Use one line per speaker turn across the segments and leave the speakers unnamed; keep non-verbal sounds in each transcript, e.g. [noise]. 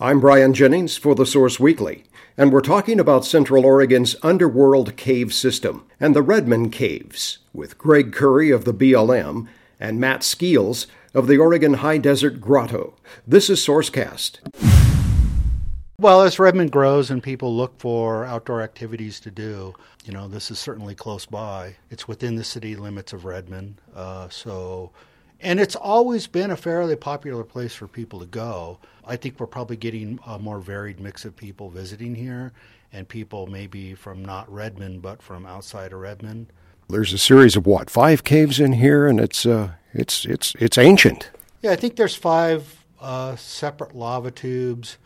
I'm Brian Jennings for The Source Weekly, and we're talking about Central Oregon's underworld cave system and the Redmond Caves with Greg Curry of the BLM and Matt Skeels of the Oregon High Desert Grotto. This is Sourcecast.
Well, as Redmond grows and people look for outdoor activities to do, you know, this is certainly close by. It's within the city limits of Redmond. Uh, so, and it's always been a fairly popular place for people to go. I think we're probably getting a more varied mix of people visiting here and people maybe from not Redmond but from outside of Redmond.
There's a series of what five caves in here, and it's uh, it's it's it's ancient.
Yeah, I think there's five uh, separate lava tubes.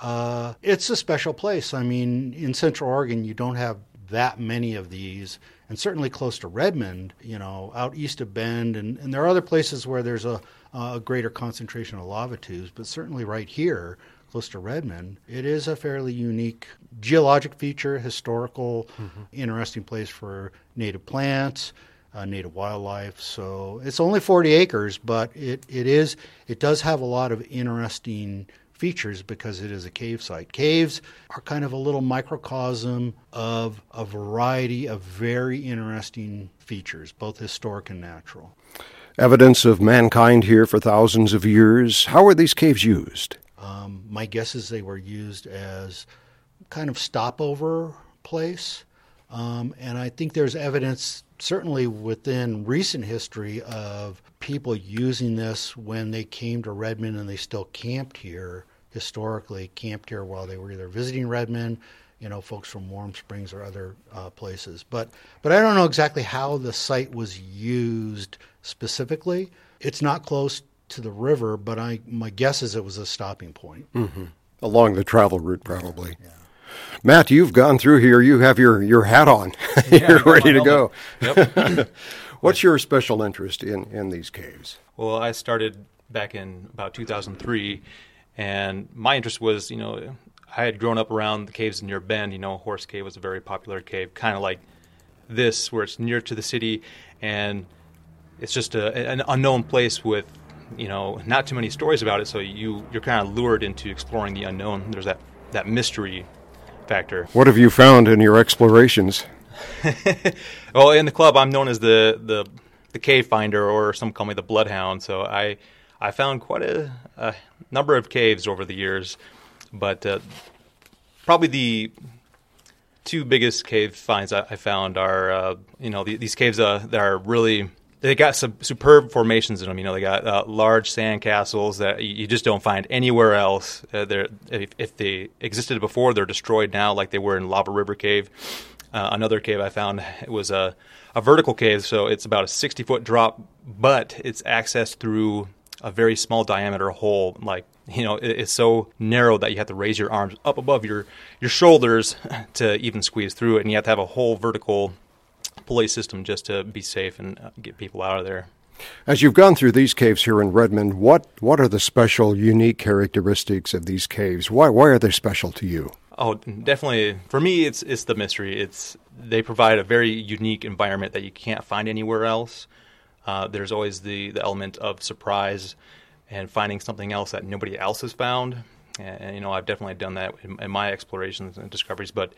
Uh, it's a special place. I mean, in Central Oregon, you don't have that many of these, and certainly close to Redmond, you know, out east of Bend, and, and there are other places where there's a a greater concentration of lava tubes, but certainly right here, close to Redmond, it is a fairly unique geologic feature, historical, mm-hmm. interesting place for native plants. Uh, native wildlife. So it's only 40 acres, but it, it is it does have a lot of interesting features because it is a cave site. Caves are kind of a little microcosm of a variety of very interesting features, both historic and natural.
Evidence of mankind here for thousands of years. How were these caves used?
Um, my guess is they were used as kind of stopover place. Um, and I think there's evidence, certainly within recent history, of people using this when they came to Redmond and they still camped here, historically, camped here while they were either visiting Redmond, you know, folks from Warm Springs or other uh, places. But, but I don't know exactly how the site was used specifically. It's not close to the river, but I my guess is it was a stopping point
mm-hmm. along the travel route, probably. Yeah. Matt, you've gone through here. You have your, your hat on. [laughs] Yeah, You're ready to go. Yep. [laughs] What's your special interest in, in these caves?
Well, I started back in about 2003, and my interest was, you know, I had grown up around the caves near Bend. You know, Horse Cave was a very popular cave, kind of like this, where it's near to the city, and it's just a, an unknown place with you know not too many stories about it. So you you're kind of lured into exploring the unknown. There's that that mystery factor.
What have you found in your explorations? [laughs]
Well in the club i'm known as the the the cave finder or some call me the bloodhound. So i i found quite a, a number of caves over the years but uh, probably the two biggest cave finds I, I found are uh, you know the, these caves uh, that are really they got some superb formations in them. You know, they got uh, large sand castles that you just don't find anywhere else. Uh, if, if, they existed before, they're destroyed now, like they were in Lava River Cave. Uh, another cave I found was a, a vertical cave, so it's about a 60 foot drop, but it's accessed through a very small diameter hole. Like you know, it, it's so narrow that you have to raise your arms up above your your shoulders [laughs] to even squeeze through it, and you have to have a whole vertical pulley system just to be safe and uh, get people out of there.
As you've gone through these caves here in Redmond, what, what are the special, unique characteristics of these caves? Why, why are they special to you?
Oh, definitely. For me, it's it's the mystery. It's they provide a very unique environment that you can't find anywhere else. Uh, there's always the the element of surprise and finding something else that nobody else has found. And, and you know, I've definitely done that in, in my explorations and discoveries. But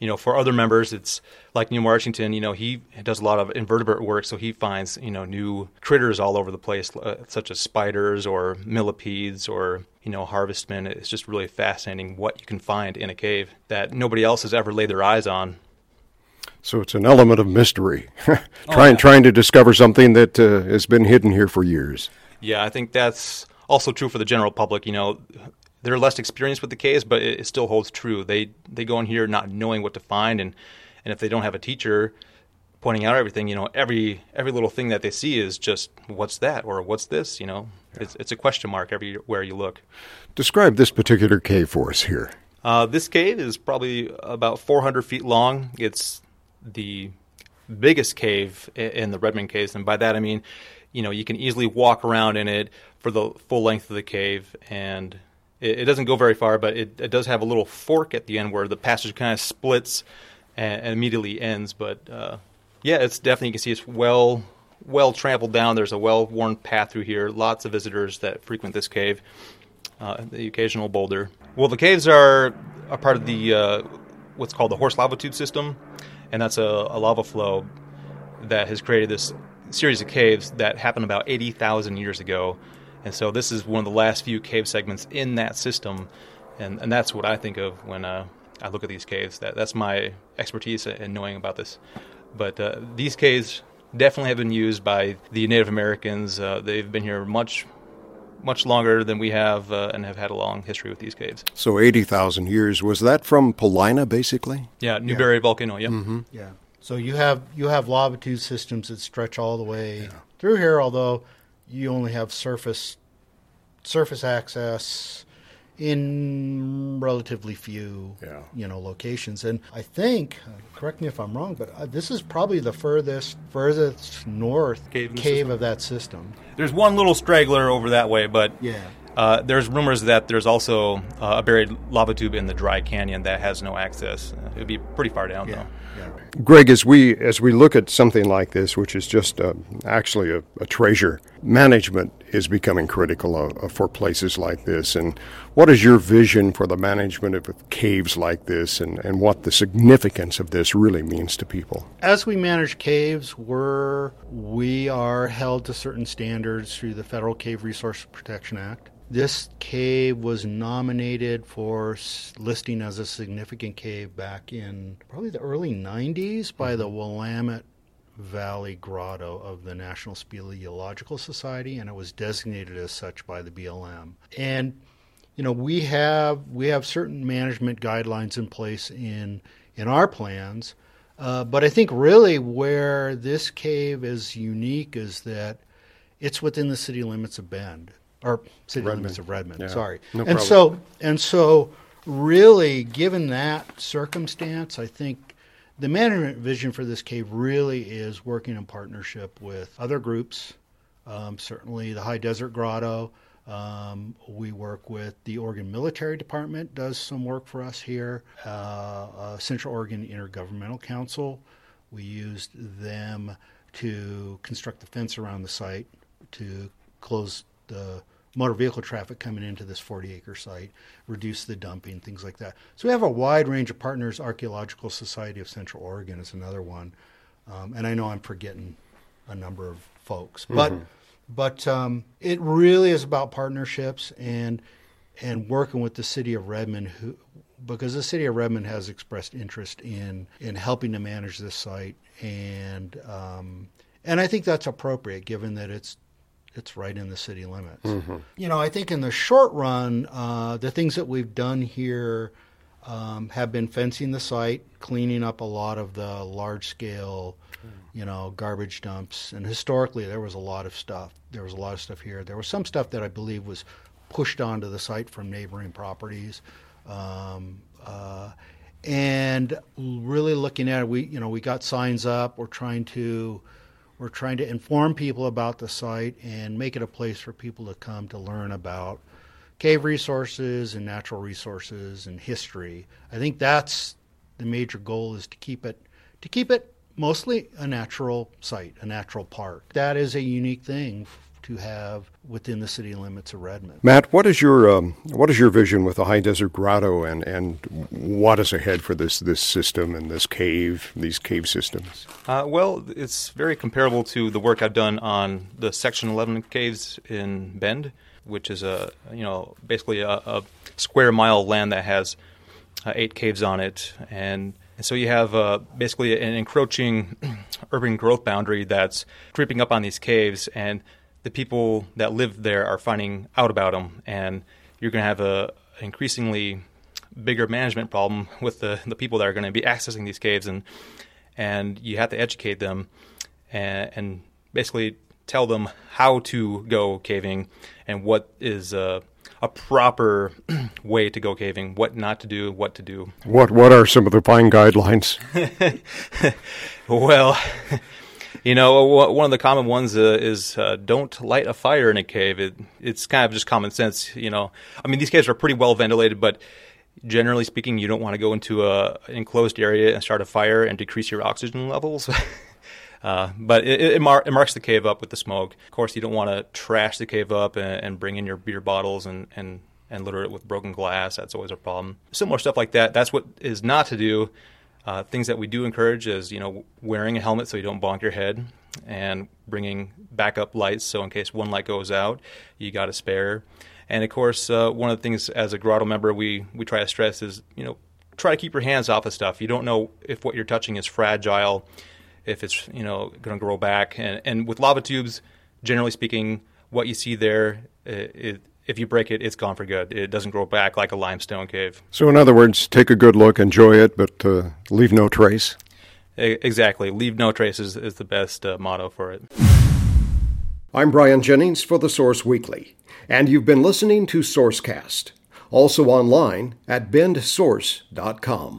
you know, for other members, it's like Neil Marchington. You know, he does a lot of invertebrate work, so he finds you know new critters all over the place, uh, such as spiders or millipedes or you know harvestmen. It's just really fascinating what you can find in a cave that nobody else has ever laid their eyes on.
So it's an element of mystery, [laughs] trying oh, yeah. trying to discover something that uh, has been hidden here for years.
Yeah, I think that's also true for the general public. You know, they're less experienced with the case, but it, it, still holds true. They they go in here not knowing what to find, and and if they don't have a teacher pointing out everything, you know, every every little thing that they see is just what's that or what's this, you know. Yeah. It's it's a question mark everywhere you look.
Describe this particular cave for us here.
Uh, this cave is probably about 400 feet long. It's the biggest cave in the Redmond Caves, and by that I mean, you know, you can easily walk around in it for the full length of the cave, and it, it doesn't go very far, but it, it, does have a little fork at the end where the passage kind of splits and, and immediately ends. But uh, yeah, it's definitely you can see it's well well trampled down. There's a well worn path through here. Lots of visitors that frequent this cave. Uh, the occasional boulder. Well, the caves are a part of the uh, what's called the horse lava tube system, and that's a, a lava flow that has created this series of caves that happened about 80,000 years ago. And so this is one of the last few cave segments in that system, and, and that's what I think of when uh, I look at these caves. That that's my expertise in knowing about this. But uh, these caves definitely have been used by the Native Americans. Uh, they've been here much much longer than we have uh, and have had a long history with these caves.
So 80,000 years. Was that from Paulina, basically?
Yeah, Newberry yeah. Volcano, yeah.
Mm-hmm. Yeah. So you have you have lava tube systems that stretch all the way yeah. through here, although you only have surface surface access in relatively few yeah. you know locations and i think uh, correct me if i'm wrong but uh, this is probably the furthest furthest north cave, cave of that system
there's one little straggler over that way but
yeah
uh, there's rumors that there's also uh, a buried lava tube in the dry canyon that has no access. It would be pretty far down,
yeah.
though.
Greg, as we as we look at something like this, which is just uh, actually a, a, treasure, management is becoming critical of, of, for places like this. And what is your vision for the management of caves like this, and, and what the significance of this really means to people?
As we manage caves, we're we are held to certain standards through the Federal Cave Resource Protection Act. This cave was nominated for listing as a significant cave back in probably the early 90s by the mm-hmm. Willamette Valley Grotto of the National Speleological Society, and it was designated as such by the BLM. And you know we have we have certain management guidelines in place in in our plans, uh, but I think really where this cave is unique is that it's within the city limits of Bend or city Redmond. limits of Redmond. Yeah. Sorry,
no
and
problem.
so and so, really, given that circumstance, I think the management vision for this cave really is working in partnership with other groups. Um, certainly, the High Desert Grotto. Um, we work with the Oregon Military Department, does some work for us here. Uh, uh, Central Oregon Intergovernmental Council, we used them to construct the fence around the site to close the motor vehicle traffic coming into this 40 acre site, reduce the dumping, things like that. So we have a wide range of partners. Archaeological Society of Central Oregon is another one. Um, and I know I'm forgetting a number of folks, but mm-hmm. but um, it really is about partnerships and and working with the city of Redmond, who because the city of Redmond has expressed interest in in helping to manage this site, and um, and I think that's appropriate given that it's it's right in the city limits. Mm-hmm. You know, I think in the short run, uh, the things that we've done here um, have been fencing the site, cleaning up a lot of the large scale, you know, garbage dumps. And historically, there was a lot of stuff. There was a lot of stuff here. There was some stuff that I believe was pushed onto the site from neighboring properties. Um, uh, and really looking at it, we you know we got signs up. We're trying to we're trying to inform people about the site and make it a place for people to come to learn about cave resources and natural resources and history. I think that's the major goal is to keep it to keep it mostly a natural site, a natural park. That is a unique thing to have within the city limits of Redmond.
Matt, what is your um, what is your vision with the High Desert Grotto, and, and what is ahead for this this system and this cave, these cave systems?
Uh, well, it's very comparable to the work I've done on the Section 11 caves in Bend, which is a you know basically a, a square mile of land that has uh, eight caves on it, and and so you have uh, basically an encroaching [clears throat] urban growth boundary that's creeping up on these caves, and the people that live there are finding out about them, and you're going to have a increasingly bigger management problem with the, the people that are going to be accessing these caves, and and you have to educate them and, and basically tell them how to go caving and what is a, a proper [clears throat] way to go caving, what not to do, what to do.
What what are some of the fine guidelines? [laughs]
well. You know, one of the common ones uh, is uh, don't light a fire in a cave. It, it's kind of just common sense. You know, I mean, these caves are pretty well ventilated, but generally speaking, you don't want to go into a enclosed area and start a fire and decrease your oxygen levels. [laughs] uh, but it, it, mar- it, marks the cave up with the smoke. Of course, you don't want to trash the cave up and, and bring in your beer bottles and, and and litter it with broken glass. That's always a problem. Similar stuff like that. That's what is not to do. Uh, things that we do encourage is you know wearing a helmet so you don't bonk your head, and bringing backup lights so in case one light goes out, you got a spare. And of course, uh, one of the things as a grotto member we we try to stress is you know try to keep your hands off of stuff. You don't know if what you're touching is fragile, if it's you know going to grow back. And and with lava tubes, generally speaking, what you see there, it, it, if you break it, it's gone for good. It doesn't grow back like a limestone cave.
So, in other words, take a good look, enjoy it, but uh, leave no trace.
Exactly. Leave no traces is the best uh, motto for it.
I'm Brian Jennings for The Source Weekly, and you've been listening to Sourcecast, also online at bendsource.com.